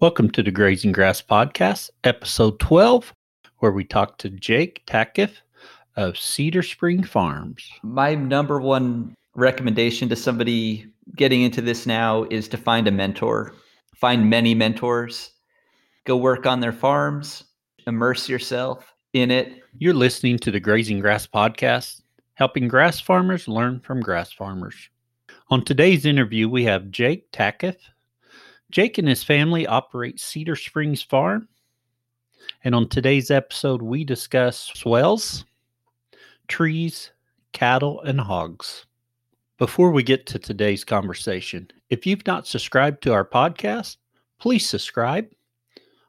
Welcome to the Grazing Grass Podcast, episode 12, where we talk to Jake Tackett of Cedar Spring Farms. My number one recommendation to somebody getting into this now is to find a mentor, find many mentors, go work on their farms, immerse yourself in it. You're listening to the Grazing Grass Podcast, helping grass farmers learn from grass farmers. On today's interview, we have Jake Tackett Jake and his family operate Cedar Springs Farm. And on today's episode, we discuss swales, trees, cattle, and hogs. Before we get to today's conversation, if you've not subscribed to our podcast, please subscribe.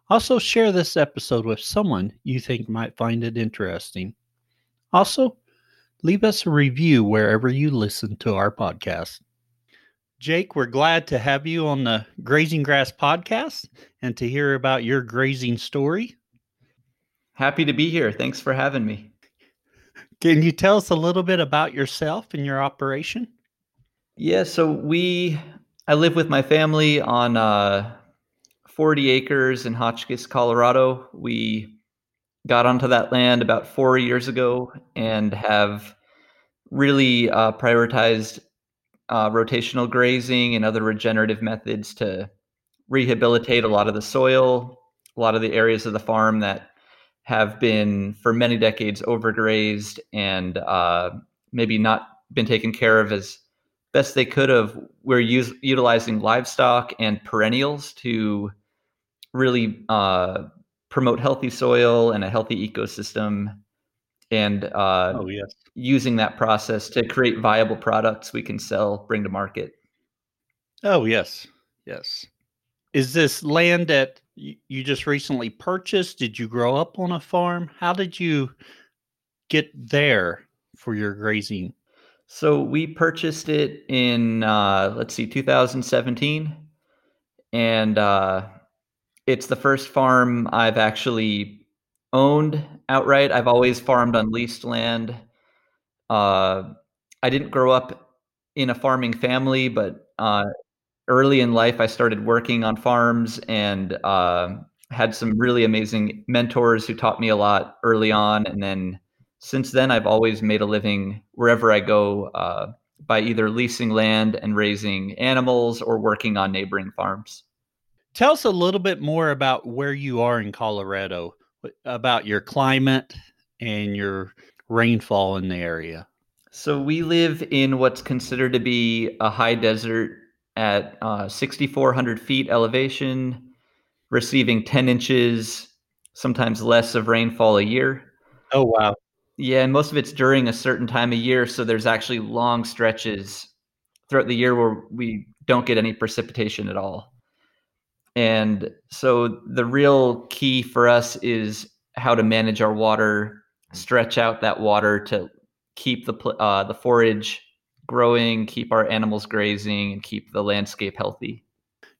Also, share this episode with someone you think might find it interesting. Also, leave us a review wherever you listen to our podcast. Jake, we're glad to have you on the Grazing Grass podcast and to hear about your grazing story. Happy to be here. Thanks for having me. Can you tell us a little bit about yourself and your operation? Yeah, so we I live with my family on uh, 40 acres in Hotchkiss, Colorado. We got onto that land about four years ago and have really uh, prioritized uh, rotational grazing and other regenerative methods to rehabilitate a lot of the soil, a lot of the areas of the farm that have been for many decades overgrazed and uh, maybe not been taken care of as best they could have. We're use, utilizing livestock and perennials to really uh, promote healthy soil and a healthy ecosystem and uh, oh, yes. using that process to create viable products we can sell, bring to market. Oh, yes. Yes. Is this land that you just recently purchased? Did you grow up on a farm? How did you get there for your grazing? So we purchased it in, uh, let's see, 2017. And uh, it's the first farm I've actually owned outright. I've always farmed on leased land. Uh, I didn't grow up in a farming family, but uh, early in life, I started working on farms and uh, had some really amazing mentors who taught me a lot early on. And then since then, I've always made a living wherever I go uh, by either leasing land and raising animals or working on neighboring farms. Tell us a little bit more about where you are in Colorado about your climate and your rainfall in the area? So we live in what's considered to be a high desert at uh, 6,400 feet elevation, receiving 10 inches, sometimes less of rainfall a year. Oh, wow. Yeah, and most of it's during a certain time of year. So there's actually long stretches throughout the year where we don't get any precipitation at all. And so the real key for us is how to manage our water, stretch out that water to keep the uh, the forage growing, keep our animals grazing, and keep the landscape healthy.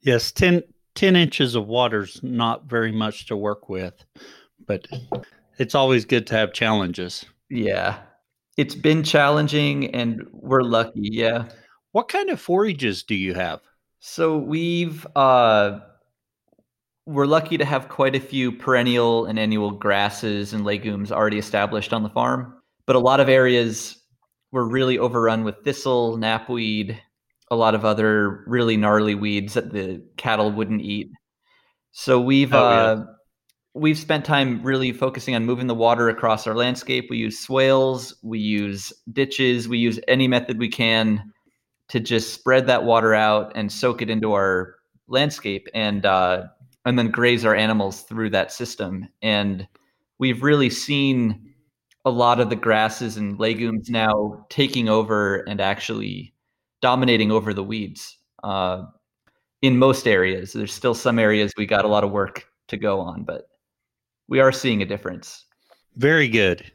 Yes, 10, 10 inches of water's not very much to work with, but it's always good to have challenges. Yeah, it's been challenging, and we're lucky. Yeah. What kind of forages do you have? So we've uh, we're lucky to have quite a few perennial and annual grasses and legumes already established on the farm, but a lot of areas were really overrun with thistle, knapweed, a lot of other really gnarly weeds that the cattle wouldn't eat. So we've oh, yeah. uh, we've spent time really focusing on moving the water across our landscape. We use swales, we use ditches, we use any method we can to just spread that water out and soak it into our landscape. And uh, and then graze our animals through that system. And we've really seen a lot of the grasses and legumes now taking over and actually dominating over the weeds. Uh, in most areas, there's still some areas we got a lot of work to go on, but we are seeing a difference. Very good.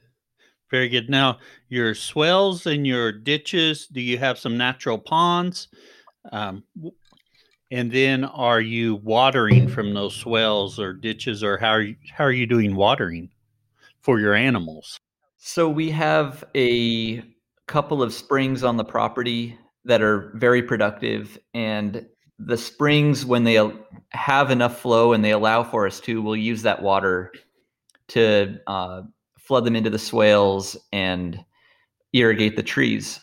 Very good. Now, your swales and your ditches, do you have some natural ponds? Um, and then are you watering from those swales or ditches or how are you, how are you doing watering for your animals? So we have a couple of springs on the property that are very productive and the springs, when they have enough flow and they allow for us to, we'll use that water to uh, flood them into the swales and irrigate the trees.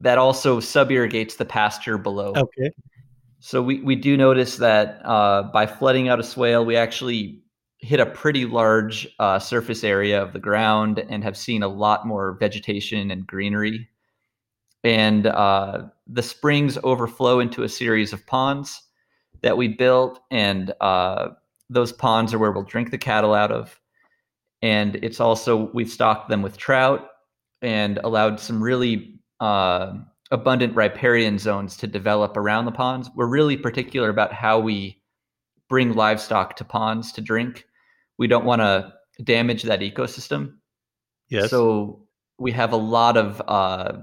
That also sub irrigates the pasture below. Okay. So we, we do notice that uh, by flooding out a swale, we actually hit a pretty large uh, surface area of the ground and have seen a lot more vegetation and greenery. And uh, the springs overflow into a series of ponds that we built, and uh, those ponds are where we'll drink the cattle out of. And it's also, we've stocked them with trout and allowed some really uh, abundant riparian zones to develop around the ponds. We're really particular about how we bring livestock to ponds to drink. We don't want to damage that ecosystem. Yes. So we have a lot of uh,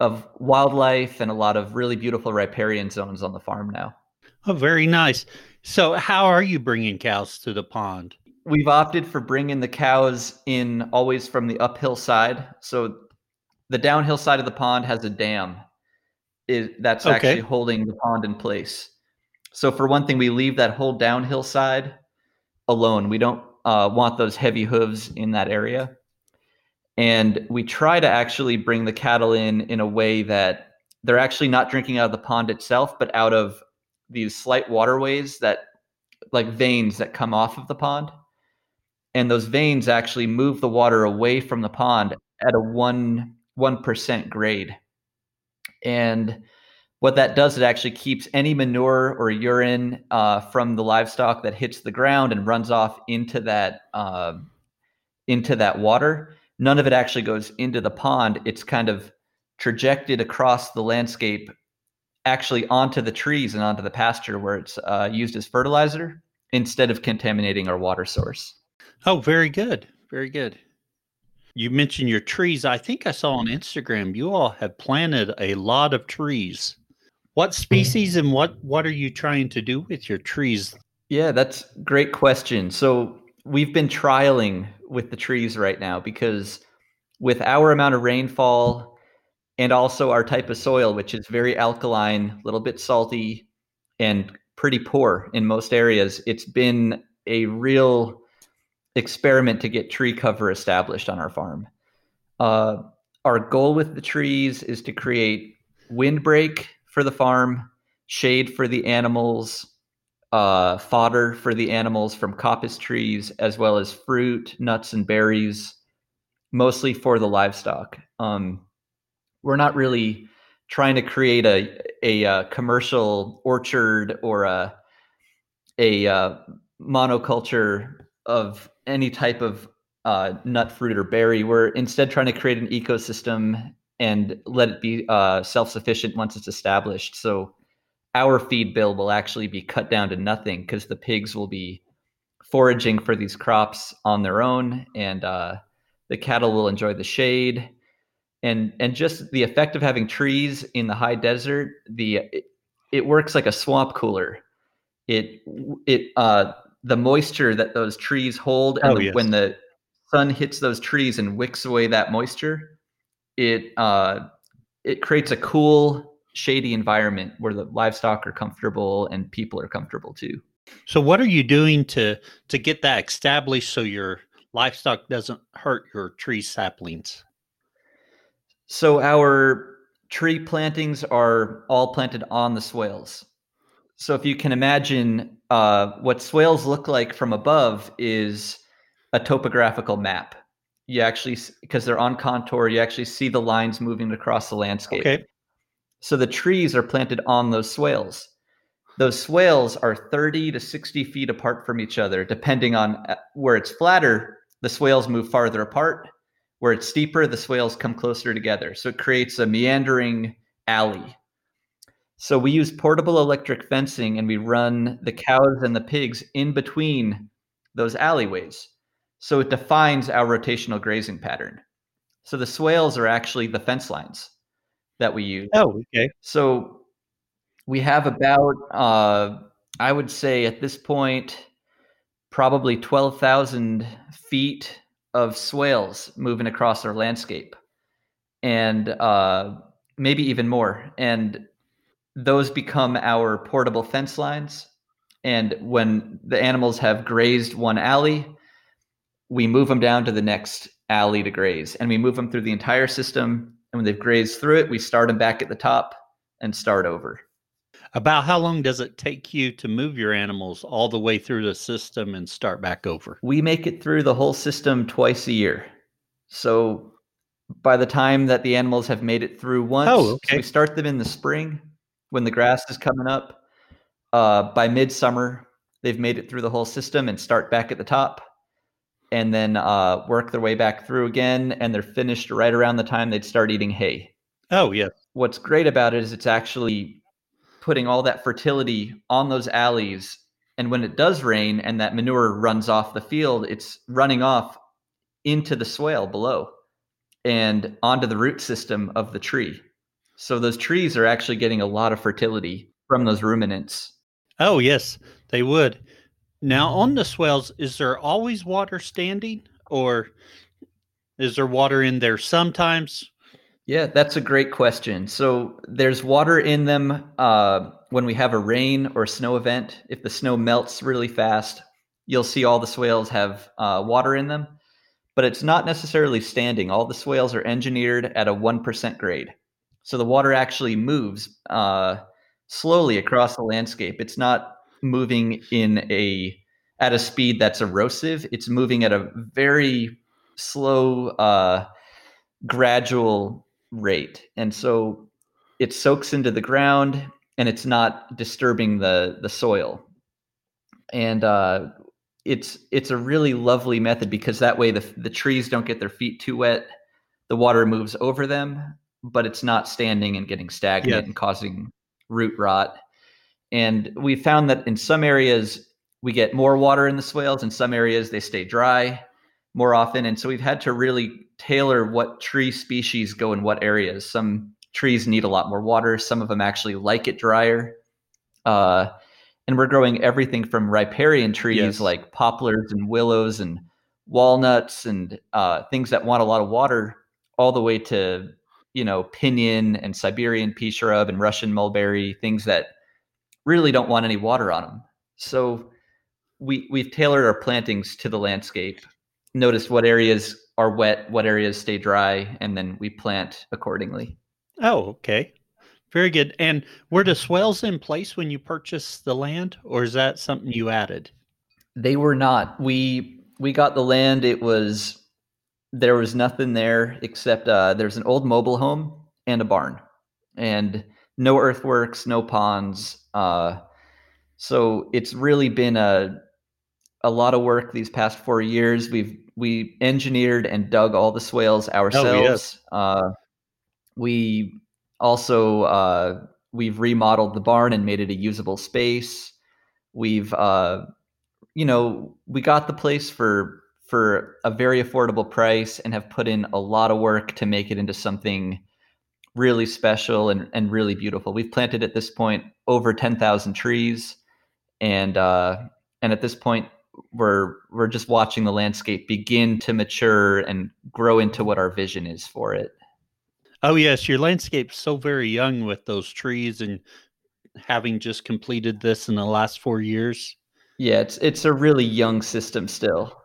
of wildlife and a lot of really beautiful riparian zones on the farm now. Oh, very nice. So, how are you bringing cows to the pond? We've opted for bringing the cows in always from the uphill side. So, the downhill side of the pond has a dam it, that's okay. actually holding the pond in place. So, for one thing, we leave that whole downhill side alone. We don't uh, want those heavy hooves in that area and we try to actually bring the cattle in in a way that they're actually not drinking out of the pond itself but out of these slight waterways that like veins that come off of the pond and those veins actually move the water away from the pond at a 1 1% grade and what that does it actually keeps any manure or urine uh, from the livestock that hits the ground and runs off into that uh, into that water none of it actually goes into the pond. It's kind of trajected across the landscape, actually onto the trees and onto the pasture where it's uh, used as fertilizer instead of contaminating our water source. Oh, very good. Very good. You mentioned your trees. I think I saw on Instagram you all have planted a lot of trees. What species mm. and what what are you trying to do with your trees? Yeah, that's great question. So we've been trialing with the trees right now because with our amount of rainfall and also our type of soil, which is very alkaline, a little bit salty, and pretty poor in most areas, it's been a real experiment to get tree cover established on our farm. Uh, our goal with the trees is to create windbreak for the farm, shade for the animals, uh, fodder for the animals from coppice trees, as well as fruit, nuts, and berries, mostly for the livestock. Um, we're not really trying to create a a, a uh, commercial orchard or a a uh, monoculture of any type of uh, nut, fruit, or berry. We're instead trying to create an ecosystem and let it be uh, self sufficient once it's established. So our feed bill will actually be cut down to nothing because the pigs will be foraging for these crops on their own, and uh, the cattle will enjoy the shade. And and just the effect of having trees in the high desert, the it, it works like a swamp cooler. It it uh, the moisture that those trees hold, and oh, the, yes. when the sun hits those trees and wicks away that moisture, it uh, it creates a cool shady environment where the livestock are comfortable and people are comfortable too. So what are you doing to to get that established so your livestock doesn't hurt your tree saplings? So our tree plantings are all planted on the swales. So if you can imagine uh, what swales look like from above is a topographical map. You actually, because they're on contour, you actually see the lines moving across the landscape. Okay. So the trees are planted on those swales. Those swales are 30 to 60 feet apart from each other, depending on uh, where it's flatter, the swales move farther apart. Where it's steeper, the swales come closer together. So it creates a meandering alley. So we use portable electric fencing and we run the cows and the pigs in between those alleyways. So it defines our rotational grazing pattern. So the swales are actually the fence lines that we use. Oh, okay. So we have about, uh, I would say at this point, probably 12,000 feet of swales moving across our landscape and uh, maybe even more. And those become our portable fence lines. And when the animals have grazed one alley, we move them down to the next alley to graze. And we move them through the entire system. And when they've grazed through it, we start them back at the top and start over. About how long does it take you to move your animals all the way through the system and start back over? We make it through the whole system twice a year. So by the time that the animals have made it through once, oh, okay. so we start them in the spring when the grass is coming up. Uh, by midsummer, they've made it through the whole system and start back at the top and then uh, work their way back through again. And they're finished right around the time they'd start eating hay. Oh, yeah. What's great about it is it's actually putting all that fertility on those alleys. And when it does rain and that manure runs off the field, it's running off into the swale below and onto the root system of the tree. So those trees are actually getting a lot of fertility from those ruminants. Oh, yes, they would. Now, on the swales, is there always water standing or is there water in there sometimes? Yeah, that's a great question. So there's water in them uh, when we have a rain or snow event. If the snow melts really fast, you'll see all the swales have uh, water in them, but it's not necessarily standing. All the swales are engineered at a 1% grade. So the water actually moves uh, slowly across the landscape. It's not moving in a at a speed that's erosive. It's moving at a very slow, uh, gradual rate. And so it soaks into the ground and it's not disturbing the the soil. And uh, it's it's a really lovely method because that way the the trees don't get their feet too wet. The water moves over them, but it's not standing and getting stagnant yeah. and causing root rot. And we found that in some areas we get more water in the swales, in some areas they stay dry more often. And so we've had to really tailor what tree species go in what areas. Some trees need a lot more water, some of them actually like it drier. Uh, and we're growing everything from riparian trees yes. like poplars and willows and walnuts and uh, things that want a lot of water, all the way to you know pinyon and Siberian pea shrub and Russian mulberry, things that really don't want any water on them. So we we've tailored our plantings to the landscape notice what areas are wet, what areas stay dry, and then we plant accordingly. Oh, okay. Very good. And were the swales in place when you purchased the land, or is that something you added? They were not. We we got the land. It was there was nothing there except uh, there's an old mobile home and a barn, and no earthworks, no ponds. Uh, so it's really been a a lot of work these past four years. We've we engineered and dug all the swales ourselves. Oh, yes. uh, we also uh, we've remodeled the barn and made it a usable space. We've uh, you know we got the place for for a very affordable price and have put in a lot of work to make it into something really special and, and really beautiful. We've planted at this point over 10,000 trees and uh, and at this point we're we're just watching the landscape begin to mature and grow into what our vision is for it. Oh yes, your landscape's so very young with those trees and having just completed this in the last 4 years. Yeah, it's it's a really young system still.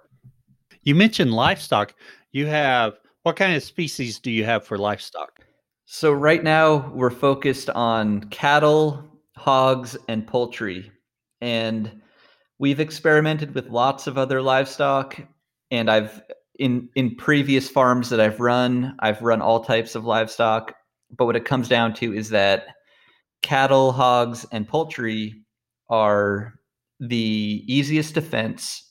You mentioned livestock. You have what kind of species do you have for livestock? So right now we're focused on cattle, hogs and poultry. And We've experimented with lots of other livestock, and I've in in previous farms that I've run, I've run all types of livestock. But what it comes down to is that cattle, hogs, and poultry are the easiest defense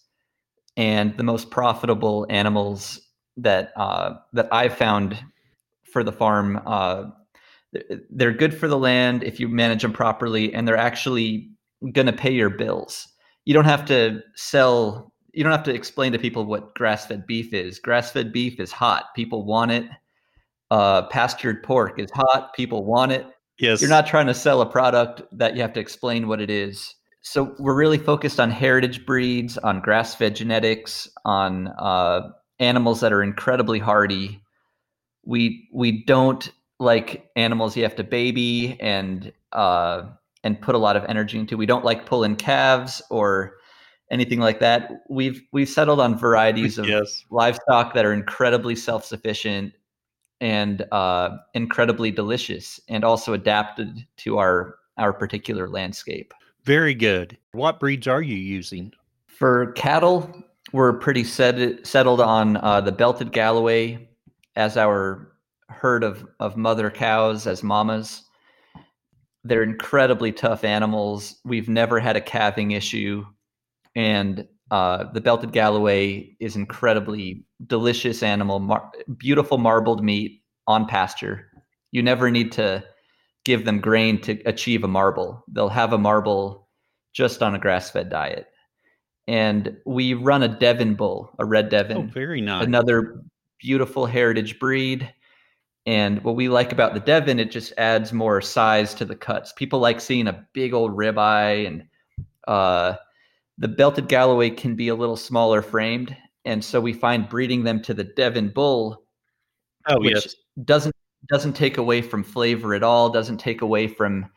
and the most profitable animals that uh, that I've found for the farm. Uh, they're good for the land if you manage them properly, and they're actually going to pay your bills. You don't have to sell you don't have to explain to people what grass-fed beef is. Grass-fed beef is hot. People want it. Uh, pastured pork is hot. People want it. Yes. You're not trying to sell a product that you have to explain what it is so we're really focused on heritage breeds on grass-fed genetics on uh, animals that are incredibly hardy we we don't like animals you have to baby and uh, and put a lot of energy into. We don't like pulling calves or anything like that. We've we've settled on varieties of yes. livestock that are incredibly self sufficient and uh, incredibly delicious, and also adapted to our our particular landscape. Very good. What breeds are you using? For cattle, we're pretty set, settled on uh, the belted Galloway as our herd of, of mother cows as mamas. They're incredibly tough animals. We've never had a calving issue. And uh, the belted Galloway is incredibly delicious animal, mar- beautiful marbled meat on pasture. You never need to give them grain to achieve a marble. They'll have a marble just on a grass fed diet. And we run a Devon bull, a red Devon. Oh, very nice. Another beautiful heritage breed. And what we like about the Devon, it just adds more size to the cuts. People like seeing a big old ribeye, and uh, the belted Galloway can be a little smaller framed. And so we find breeding them to the Devon bull, oh, which yes. doesn't doesn't take away from flavor at all, doesn't take away from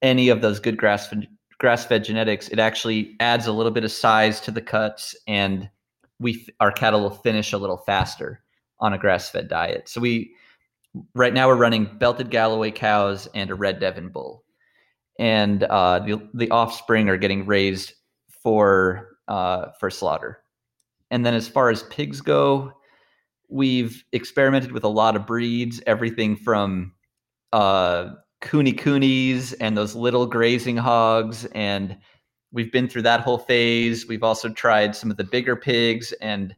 any of those good grass grass fed genetics. It actually adds a little bit of size to the cuts, and we our cattle will finish a little faster on a grass fed diet. So we right now we're running belted Galloway cows and a red Devon bull, and uh, the the offspring are getting raised for uh, for slaughter. And then as far as pigs go, we've experimented with a lot of breeds, everything from uh, Kune Kunes and those little grazing hogs, and we've been through that whole phase. We've also tried some of the bigger pigs, and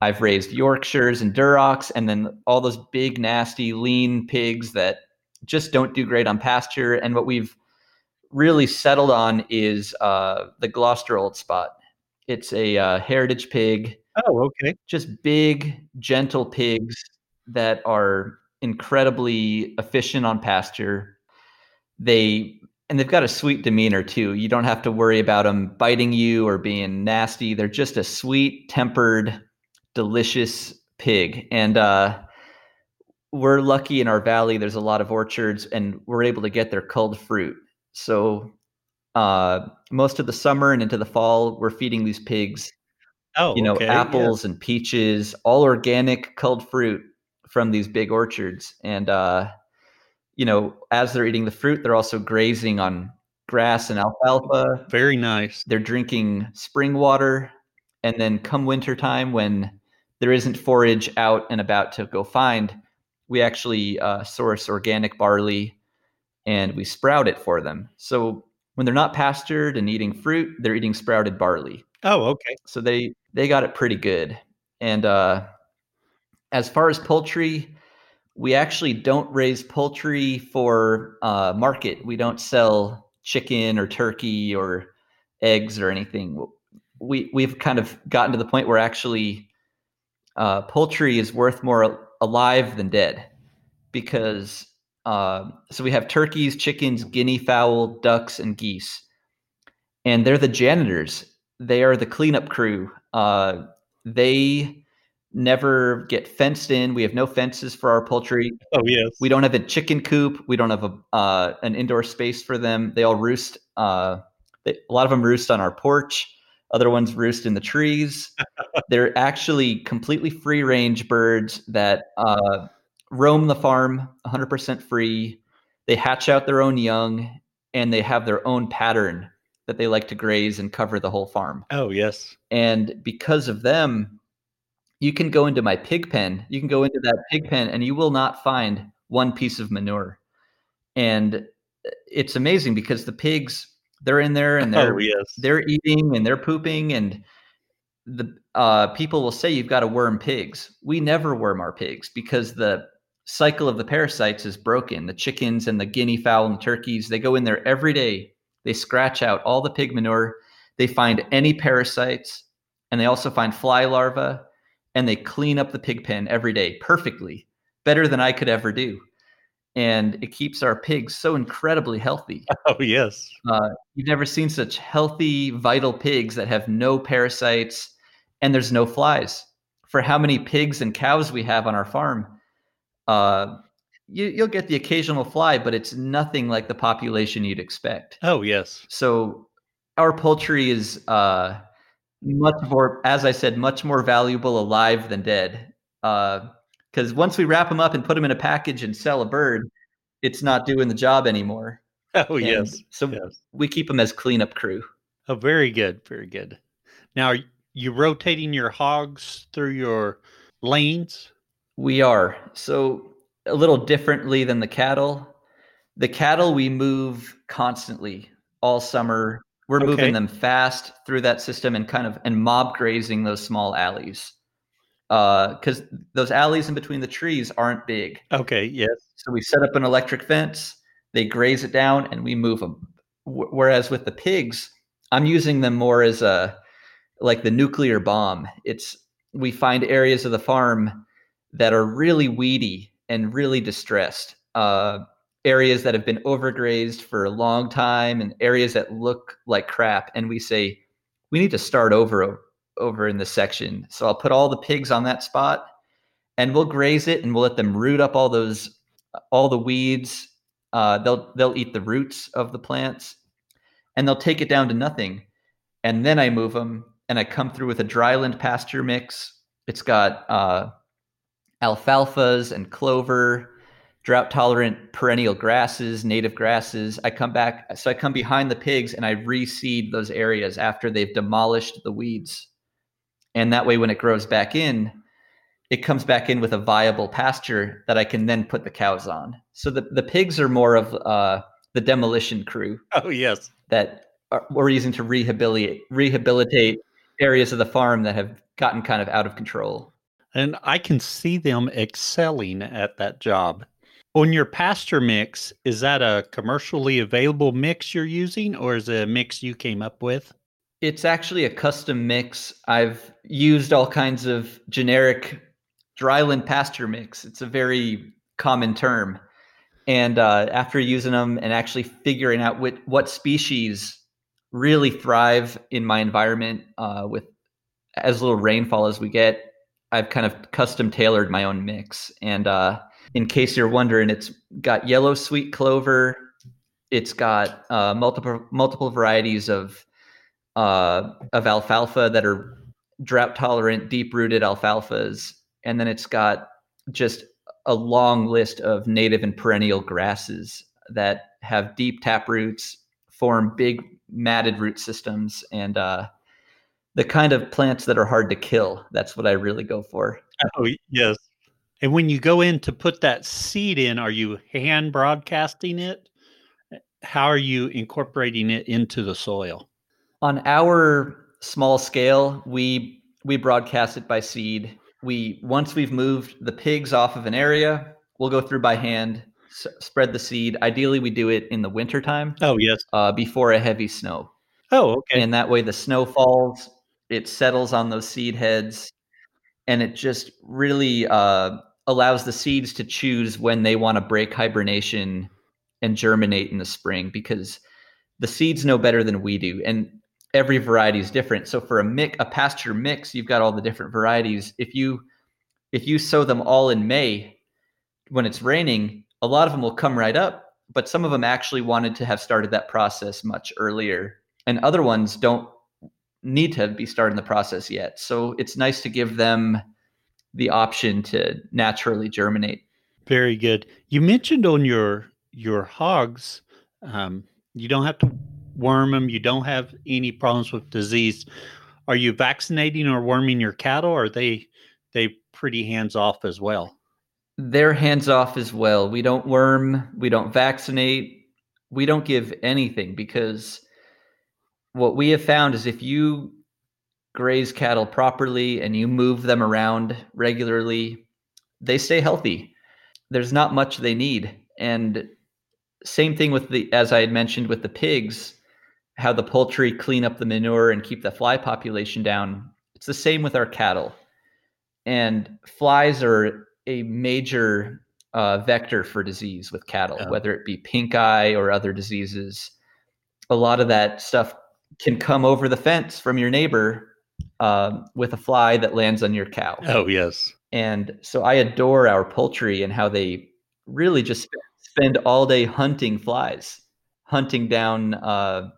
I've raised Yorkshires and Durocs, and then all those big, nasty, lean pigs that just don't do great on pasture. And what we've really settled on is uh, the Gloucester Old Spot. It's a uh, heritage pig Oh, okay. just big, gentle pigs that are incredibly efficient on pasture. They and they've got a sweet demeanor too. You don't have to worry about them biting you or being nasty. They're just a sweet, tempered, delicious pig. And uh, we're lucky in our valley. There's a lot of orchards, and we're able to get their culled fruit. So uh, most of the summer and into the fall, we're feeding these pigs Oh, you know, okay, apples yes. and peaches, all organic culled fruit from these big orchards. And uh, you know, as they're eating the fruit, they're also grazing on grass and alfalfa. Very nice. They're drinking spring water, and then come wintertime when there isn't forage out and about to go find, we actually uh, source organic barley and we sprout it for them. So when they're not pastured and eating fruit, they're eating sprouted barley Oh, okay. so they they got it pretty good. And uh as far as poultry we actually don't raise poultry for uh market. We don't sell chicken or turkey or eggs or anything. We we've kind of gotten to the point where actually uh poultry is worth more alive than dead because uh so we have turkeys chickens guinea fowl ducks and geese. And they're the janitors they are the cleanup crew. Uh, they never get fenced in. We have no fences for our poultry. Oh, yes. We don't have a chicken coop. We don't have a uh, an indoor space for them. They all roost. Uh, they, a lot of them roost on our porch. Other ones roost in the trees. They're actually completely free range birds that uh, roam the farm 100% free. They hatch out their own young and they have their own pattern that they like to graze and cover the whole farm. Oh, yes. And because of them, you can go into my pig pen. You can go into that pig pen and you will not find one piece of manure. And it's amazing because the pigs, they're in there and they're Oh, yes. they're eating and they're pooping and the uh, people will say you've got to worm pigs. We never worm our pigs because the cycle of the parasites is broken. The chickens and the guinea fowl and the turkeys, they go in there every day. They scratch out all the pig manure. They find any parasites and they also find fly larvae and they clean up the pig pen every day perfectly, better than I could ever do. And it keeps our pigs so incredibly healthy. Oh, yes. Uh, you've never seen such healthy, vital pigs that have no parasites and there's no flies. For how many pigs and cows we have on our farm, uh, you, you'll get the occasional fly, but it's nothing like the population you'd expect. Oh yes. So our poultry is uh, much more, as I said, much more valuable alive than dead. Because uh, once we wrap them up and put them in a package and sell a bird, it's not doing the job anymore. Oh and yes. So yes. we keep them as cleanup crew. Oh, very good, very good. Now, are you rotating your hogs through your lanes? We are. So a little differently than the cattle. The cattle we move constantly all summer. We're okay. moving them fast through that system and kind of and mob grazing those small alleys. Because uh, those alleys in between the trees aren't big. Okay. Yes. So we set up an electric fence. They graze it down, and we move them. W- whereas with the pigs, I'm using them more as a like the nuclear bomb. It's we find areas of the farm that are really weedy and really distressed. Uh, areas that have been overgrazed for a long time and areas that look like crap. And we say, we need to start over over in this section. So I'll put all the pigs on that spot and we'll graze it and we'll let them root up all those all the weeds. Uh, they'll they'll eat the roots of the plants and they'll take it down to nothing. And then I move them and I come through with a dryland pasture mix. It's got uh, alfalfas and clover, drought tolerant perennial grasses, native grasses. I come back, so I come behind the pigs and I reseed those areas after they've demolished the weeds. And that way, when it grows back in, it comes back in with a viable pasture that I can then put the cows on. So the, the pigs are more of uh, the demolition crew. Oh, yes. That are, we're using to rehabilitate, rehabilitate areas of the farm that have gotten kind of out of control. And I can see them excelling at that job. On your pasture mix, is that a commercially available mix you're using or is it a mix you came up with? It's actually a custom mix. I've used all kinds of generic dryland pasture mix. It's a very common term. And uh, after using them and actually figuring out what, what species really thrive in my environment uh, with as little rainfall as we get, I've kind of custom tailored my own mix. And uh, in case you're wondering, it's got yellow sweet clover. It's got uh, multiple multiple varieties of uh, of alfalfa that are drought tolerant, deep rooted alfalfas, and then it's got just a long list of native and perennial grasses that have deep tap roots, form big matted root systems, and uh, the kind of plants that are hard to kill. That's what I really go for. Oh, yes. And when you go in to put that seed in, are you hand broadcasting it? How are you incorporating it into the soil? On our small scale, we we broadcast it by seed. We once we've moved the pigs off of an area, we'll go through by hand, s- spread the seed. Ideally, we do it in the wintertime. Oh, yes. Uh, before a heavy snow. Oh, okay. And that way the snow falls, it settles on those seed heads and it just really uh, allows the seeds to choose when they want to break hibernation and germinate in the spring because the seeds know better than we do and every variety is different. So for a mix a pasture mix you've got all the different varieties. If you if you sow them all in may when it's raining a lot of them will come right up but some of them actually wanted to have started that process much earlier and other ones don't need to be starting the process yet. So it's nice to give them the option to naturally germinate. Very good. You mentioned on your your hogs, um, you don't have to worm them. You don't have any problems with disease. Are you vaccinating or worming your cattle? Or are they they pretty hands off as well? They're hands off as well. We don't worm. We don't vaccinate. We don't give anything because what we have found is if you graze cattle properly and you move them around regularly, they stay healthy. There's not much they need. And same thing with the, as I had mentioned with the pigs, how the poultry clean up the manure and keep the fly population down. It's the same with our cattle. And flies are a major uh, vector for disease with cattle, oh. whether it be pink eye or other diseases. A lot of that stuff can come over the fence from your neighbor uh, with a fly that lands on your cow. Oh yes. And so I adore our poultry and how they really just spend all day hunting flies, hunting down uh,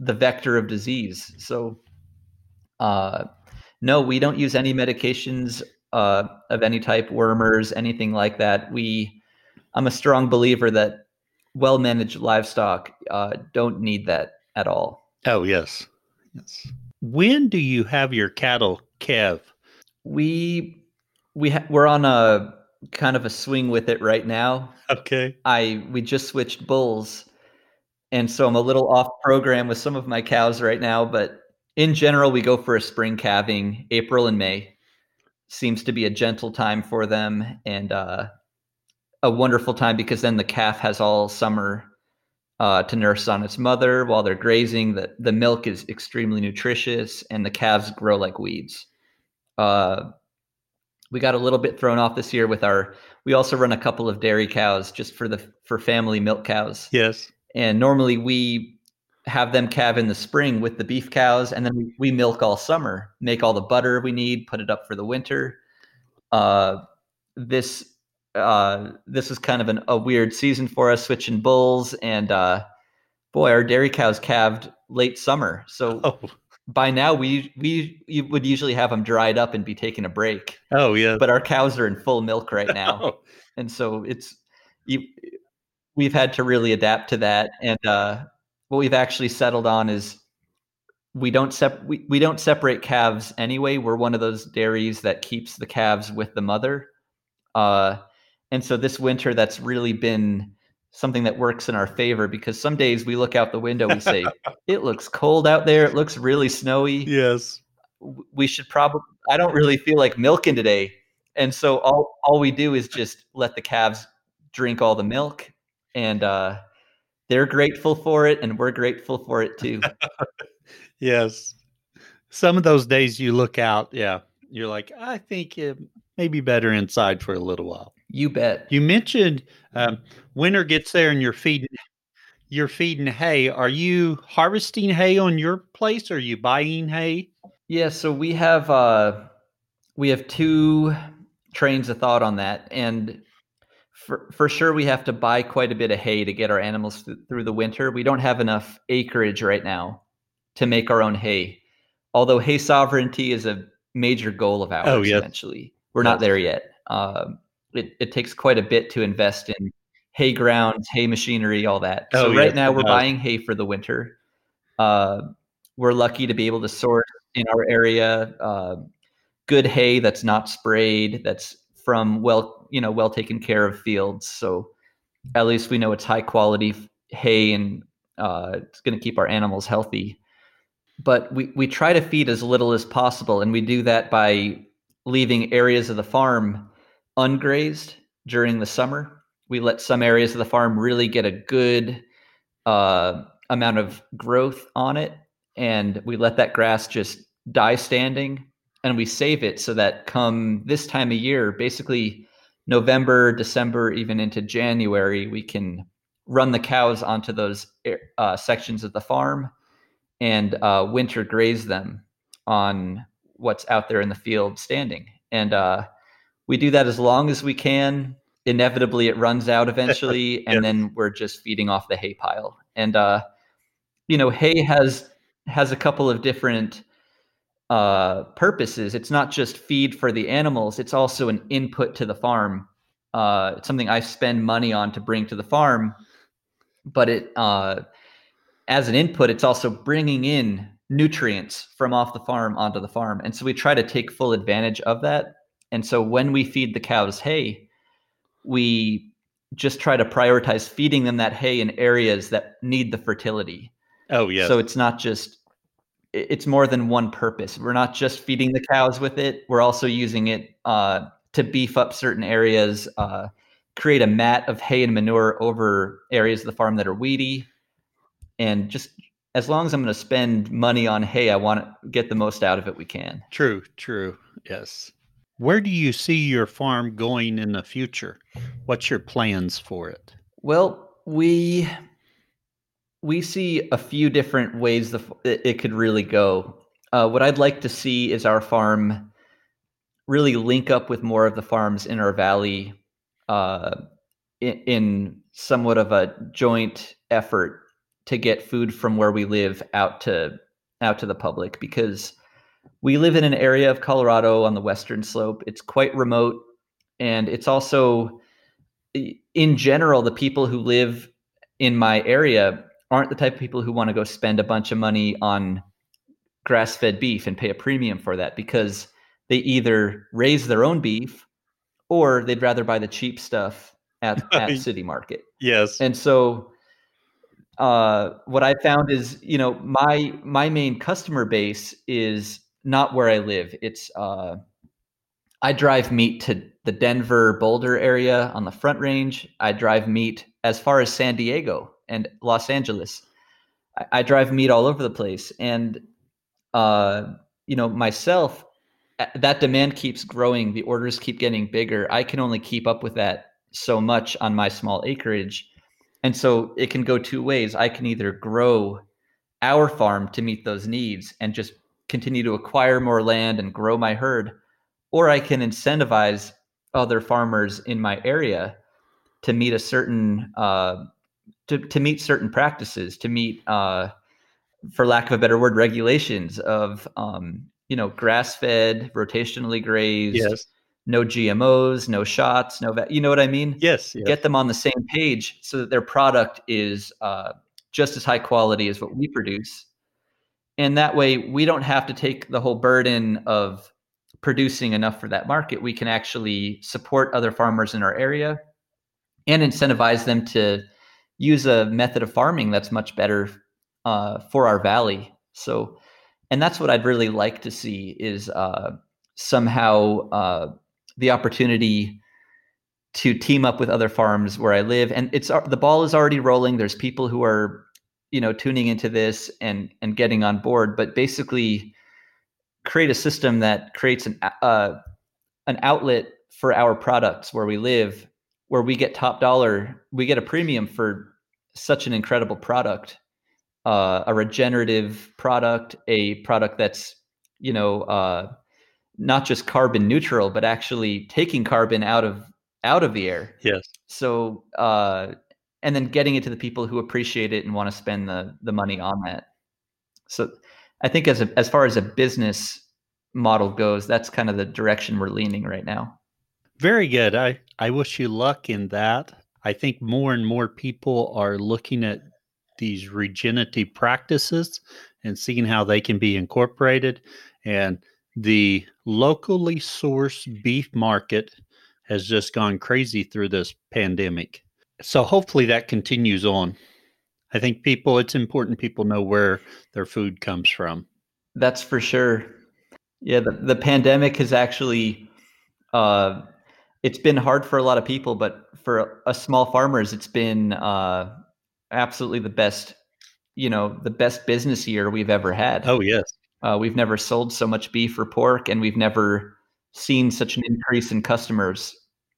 the vector of disease. So, uh, no, we don't use any medications uh, of any type, wormers, anything like that. We, I'm a strong believer that well managed livestock uh, don't need that at all. Oh yes, yes. When do you have your cattle calve? We we ha- we're on a kind of a swing with it right now. Okay. I we just switched bulls, and so I'm a little off program with some of my cows right now. But in general, we go for a spring calving. April and May seems to be a gentle time for them, and uh, a wonderful time because then the calf has all summer uh, to nurse on its mother while they're grazing. The the milk is extremely nutritious, and the calves grow like weeds. Uh, we got a little bit thrown off this year with our. We also run a couple of dairy cows just for the for family milk cows. Yes. And normally we have them calve in the spring with the beef cows, and then we, we milk all summer, make all the butter we need, put it up for the winter. Uh, this uh, this was kind of an, a weird season for us, switching bulls, and uh, boy, our dairy cows calved late summer. So oh. by now, we we would usually have them dried up and be taking a break. Oh yeah, but our cows are in full milk right now, oh. and so it's you, we've had to really adapt to that. And uh, what we've actually settled on is we don't sep- we, we don't separate calves anyway. We're one of those dairies that keeps the calves with the mother. Uh, and so this winter, that's really been something that works in our favor because some days we look out the window, we say, it looks cold out there. It looks really snowy. Yes. We should probably, I don't really feel like milking today. And so all, all we do is just let the calves drink all the milk and uh, they're grateful for it and we're grateful for it too. yes. Some of those days you look out, yeah, you're like, I think it may be better inside for a little while. You bet. You mentioned um, winter gets there and you're feeding you're feeding hay. Are you harvesting hay on your place or are you buying hay? Yeah, so we have uh we have two trains of thought on that and for, for sure we have to buy quite a bit of hay to get our animals th- through the winter. We don't have enough acreage right now to make our own hay. Although hay sovereignty is a major goal of ours oh, yes. eventually. We're not there yet. Um, it, it takes quite a bit to invest in hay grounds, hay machinery, all that. Oh, so right now we're buying hay for the winter. Uh, we're lucky to be able to source in our area uh, good hay that's not sprayed, that's from well, you know, well taken care of fields. So at least we know it's high quality hay and uh, it's going to keep our animals healthy. But we, we try to feed as little as possible, and we do that by leaving areas of the farm ungrazed during the summer. We let some areas of the farm really get a good uh, amount of growth on it, and we let that grass just die standing, and we save it so that come this time of year, basically November, December, even into January, we can run the cows onto those uh, sections of the farm and uh, winter graze them on what's out there in the field standing. And uh, we do that as long as we can. Inevitably, it runs out eventually, and then we're just feeding off the hay pile. And uh, you know, hay has has a couple of different uh, purposes. It's not just feed for the animals; it's also an input to the farm. Uh, it's something I spend money on to bring to the farm, but it uh, as an input, it's also bringing in nutrients from off the farm onto the farm, and so we try to take full advantage of that. And so when we feed the cows hay, we just try to prioritize feeding them that hay in areas that need the fertility. Oh, yeah. So it's not just, it's more than one purpose. We're not just feeding the cows with it, we're also using it uh, to beef up certain areas, uh, create a mat of hay and manure over areas of the farm that are weedy. And just as long as I'm going to spend money on hay, I want to get the most out of it we can. True, true. Yes. Where do you see your farm going in the future? What's your plans for it? Well, we we see a few different ways the it, could really go. Uh, what I'd like to see is our farm really link up with more of the farms in our valley, uh, in, in somewhat of a joint effort to get food from where we live out to out to the public because we live in an area of Colorado on the western slope. It's quite remote and it's also in general the people who live in my area aren't the type of people who want to go spend a bunch of money on grass-fed beef and pay a premium for that because they either raise their own beef or they'd rather buy the cheap stuff at, at city market. Yes. And so uh, what I found is, you know, my my main customer base is not where I live. It's uh, I drive meat to the Denver Boulder area on the Front Range. I drive meat as far as San Diego and Los Angeles. I, I drive meat all over the place, and uh, you know, myself, that demand keeps growing. The orders keep getting bigger. I can only keep up with that so much on my small acreage. And so it can go two ways. I can either grow our farm to meet those needs and just continue to acquire more land and grow my herd, or I can incentivize other farmers in my area to meet a certain uh, to, to meet certain practices, to meet, uh, for lack of a better word, regulations of um, you know grass fed, rotationally grazed, yes no GMOs, no shots, no, va- you know what I mean? Yes, yes. Get them on the same page so that their product is uh, just as high quality as what we produce. And that way, we don't have to take the whole burden of producing enough for that market. We can actually support other farmers in our area and incentivize them to use a method of farming that's much better uh, for our valley. So, and that's what I'd really like to see is uh, somehow uh, the opportunity to team up with other farms where I live, and it's the ball is already rolling. There's people who are, you know, tuning into this and and getting on board. But basically, create a system that creates an uh, an outlet for our products where we live, where we get top dollar, we get a premium for such an incredible product, uh, a regenerative product, a product that's you know uh, not just carbon neutral, but actually taking carbon out of out of the air. Yes. So uh, and then getting it to the people who appreciate it and want to spend the the money on that. So I think as a, as far as a business model goes, that's kind of the direction we're leaning right now. Very good. I I wish you luck in that. I think more and more people are looking at these regenerative practices and seeing how they can be incorporated and the locally sourced beef market has just gone crazy through this pandemic. So hopefully that continues on. I think people, it's important people know where their food comes from. That's for sure. Yeah, the, the pandemic has actually, uh, it's been hard for a lot of people, but for a small farmers, it's been uh, absolutely the best, you know, the best business year we've ever had. Oh, yes. Uh, we've never sold so much beef or pork, and we've never seen such an increase in customers.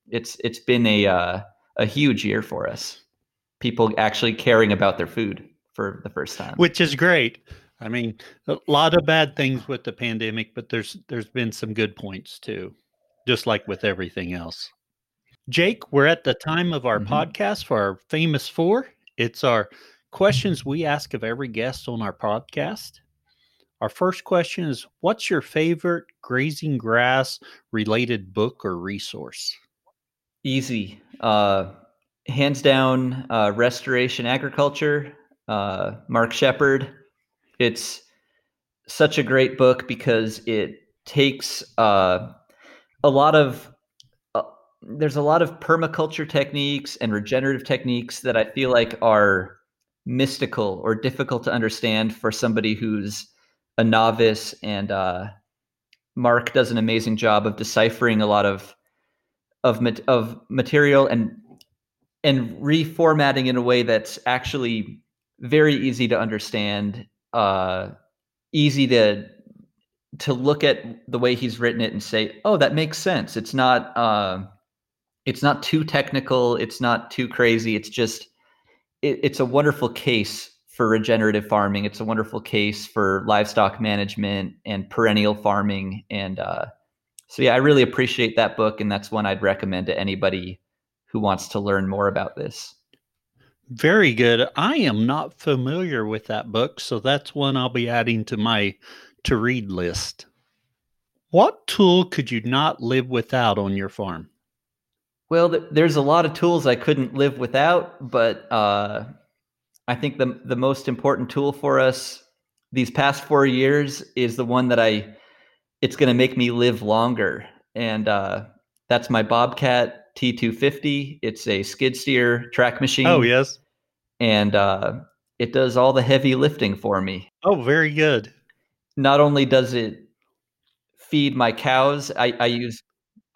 It's it's been a uh, a huge year for us. People actually caring about their food for the first time, which is great. I mean, a lot of bad things with the pandemic, but there's there's been some good points too, just like with everything else. Jake, we're at the time of our mm-hmm. podcast for our famous four. It's our questions we ask of every guest on our podcast. Our first question is What's your favorite grazing grass related book or resource? Easy. Uh, hands down, uh, Restoration Agriculture, uh, Mark Shepard. It's such a great book because it takes uh, a lot of uh, there's a lot of permaculture techniques and regenerative techniques that I feel like are mystical or difficult to understand for somebody who's a novice, and uh, Mark does an amazing job of deciphering a lot of of of material and and reformatting in a way that's actually very easy to understand, uh, easy to to look at the way he's written it and say, "Oh, that makes sense." It's not uh, it's not too technical. It's not too crazy. It's just it, it's a wonderful case for regenerative farming. It's a wonderful case for livestock management and perennial farming. And uh, so, yeah, I really appreciate that book, and that's one I'd recommend to anybody who wants to learn more about this. Very good. I am not familiar with that book, so that's one I'll be adding to my to read list. What tool could you not live without on your farm? Well, th- there's a lot of tools I couldn't live without, but uh, I think the the most important tool for us these past four years is the one that I it's going to make me live longer, and uh, that's my Bobcat T250. It's a skid steer track machine. Oh yes, and uh, it does all the heavy lifting for me. Oh, very good. Not only does it feed my cows, I, I use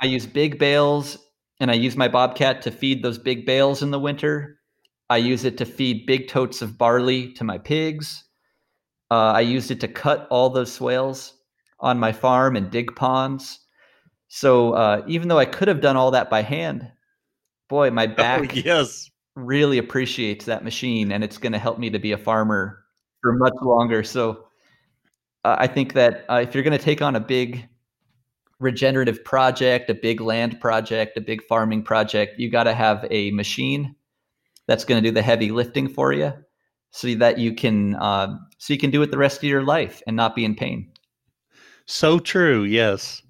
I use big bales and I use my bobcat to feed those big bales in the winter. I use it to feed big totes of barley to my pigs. Uh, I used it to cut all those swales on my farm and dig ponds. So uh, even though I could have done all that by hand, boy, my Oh, back yes. really appreciates that machine, and it's going to help me to be a farmer for much longer. So uh, I think that uh, if you're going to take on a big regenerative project, a big land project, a big farming project, you got to have a machine that's going to do the heavy lifting for you, so that you can uh, so you can do it the rest of your life and not be in pain. So true. Yes.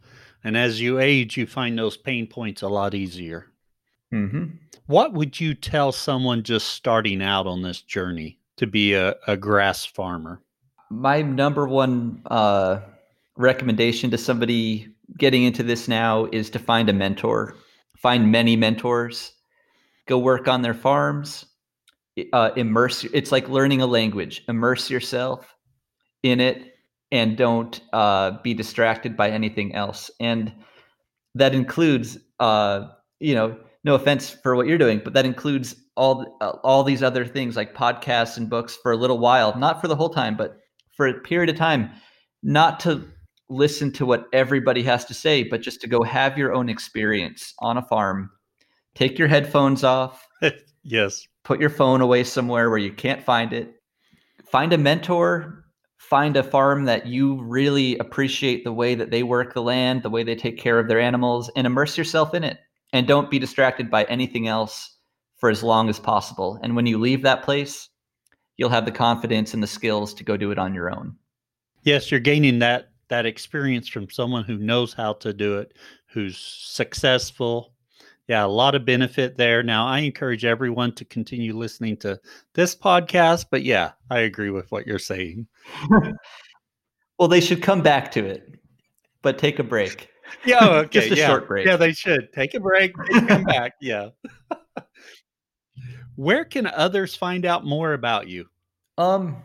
And as you age, you find those pain points a lot easier. hmm What would you tell someone just starting out on this journey to be a, a grass farmer? my number one uh, recommendation to somebody getting into this now is to find a mentor find many mentors go work on their farms uh, immerse it's like learning a language immerse yourself in it and don't uh, be distracted by anything else. And that includes uh, you know no offense for what you're doing but that includes all uh, all these other things like podcasts and books for a little while not for the whole time but for a period of time not to listen to what everybody has to say but just to go have your own experience on a farm. Take your headphones off. Yes. put your phone away somewhere where you can't find it. Find a mentor find a farm that you really appreciate the way that they work the land the way they take care of their animals and immerse yourself in it and don't be distracted by anything else for as long as possible and when you leave that place you'll have the confidence and the skills to go do it on your own Yes, you're gaining that that experience from someone who knows how to do it, who's successful. Yeah, a lot of benefit there. Now, I encourage everyone to continue listening to this podcast, but yeah, I agree with what you're saying. well they should come back to it but take a break Yeah, okay. Just a yeah. short break. Yeah, they should. Take a break, come back. Yeah. Where can others find out more about you? Um,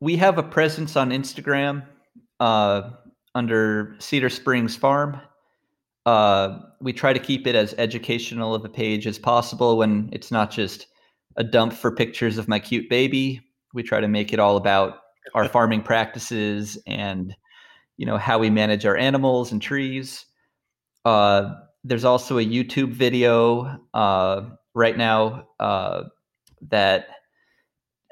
we have a presence on Instagram uh, under Cedar Springs Farm. Uh, we try to keep it as educational of a page as possible when it's not just a dump for pictures of my cute baby. We try to make it all about our farming practices and you know how we manage our animals and trees. Uh, there's also a YouTube video uh, right now uh, that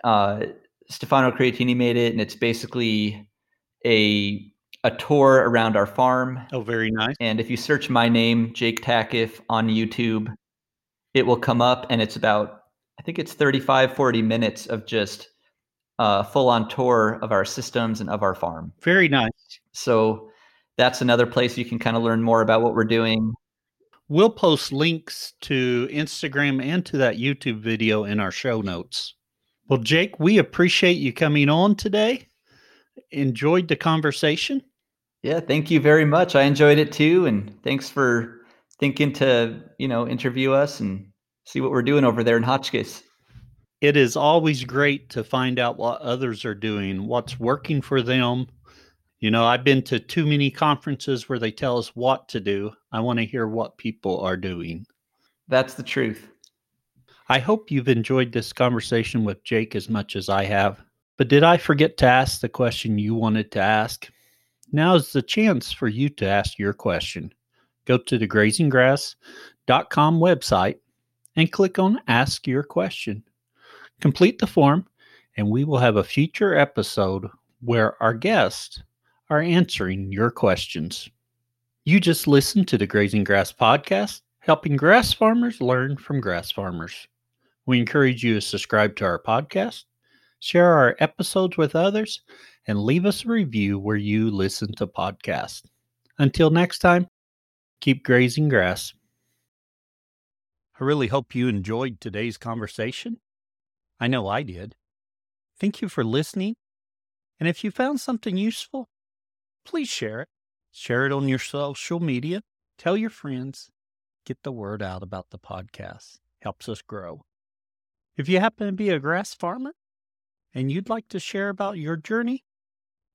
uh, Stefano Creatini made it, and it's basically a a tour around our farm. Oh, very nice. And if you search my name, Jake Takiff, on YouTube, it will come up, and it's about I think it's 35, 40 minutes of just a full on tour of our systems and of our farm. Very nice. So that's another place you can kind of learn more about what we're doing. We'll post links to Instagram and to that YouTube video in our show notes. Well, Jake, we appreciate you coming on today. Enjoyed the conversation. Yeah, thank you very much. I enjoyed it too, and thanks for thinking to you know interview us and see what we're doing over there in Hotchkiss. It is always great to find out what others are doing, what's working for them. You know, I've been to too many conferences where they tell us what to do. I want to hear what people are doing. That's the truth. I hope you've enjoyed this conversation with Jake as much as I have. But did I forget to ask the question you wanted to ask? Now is the chance for you to ask your question. Go to the grazinggrass.com website and click on Ask Your Question. Complete the form, and we will have a future episode where our guests are answering your questions. You just listened to the Grazing Grass Podcast. helping grass farmers learn from grass farmers. We encourage you to subscribe to our podcast, share our episodes with others, and leave us a review where you listen to podcasts. Until next time, keep grazing grass. I really hope you enjoyed today's conversation. I know I did. Thank you for listening. And if you found something useful, please share it. Share it on your social media. Tell your friends. Get the word out about the podcast. Helps us grow. If you happen to be a grass farmer and you'd like to share about your journey,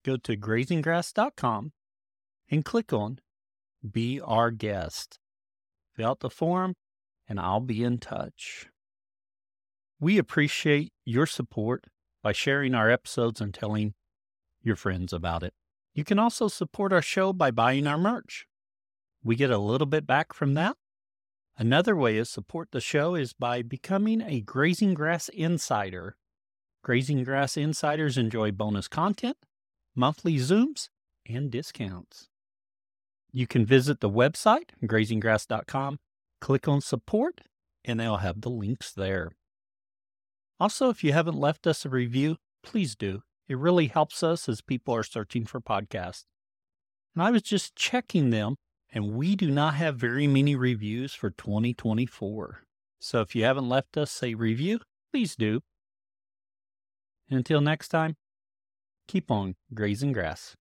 go to grazinggrass.com and click on Be Our Guest. Fill out the form and I'll be in touch. We appreciate your support by sharing our episodes and telling your friends about it. You can also support our show by buying our merch. We get a little bit back from that. Another way to support the show is by becoming a Grazing Grass Insider. Grazing Grass Insiders enjoy bonus content, monthly Zooms, and discounts. You can visit the website, grazinggrass.com, click on support, and they'll have the links there. Also, if you haven't left us a review, please do. It really helps us as people are searching for podcasts. And I was just checking them, and we do not have very many reviews for 2024. So if you haven't left us a review, please do. And until next time, keep on grazing grass.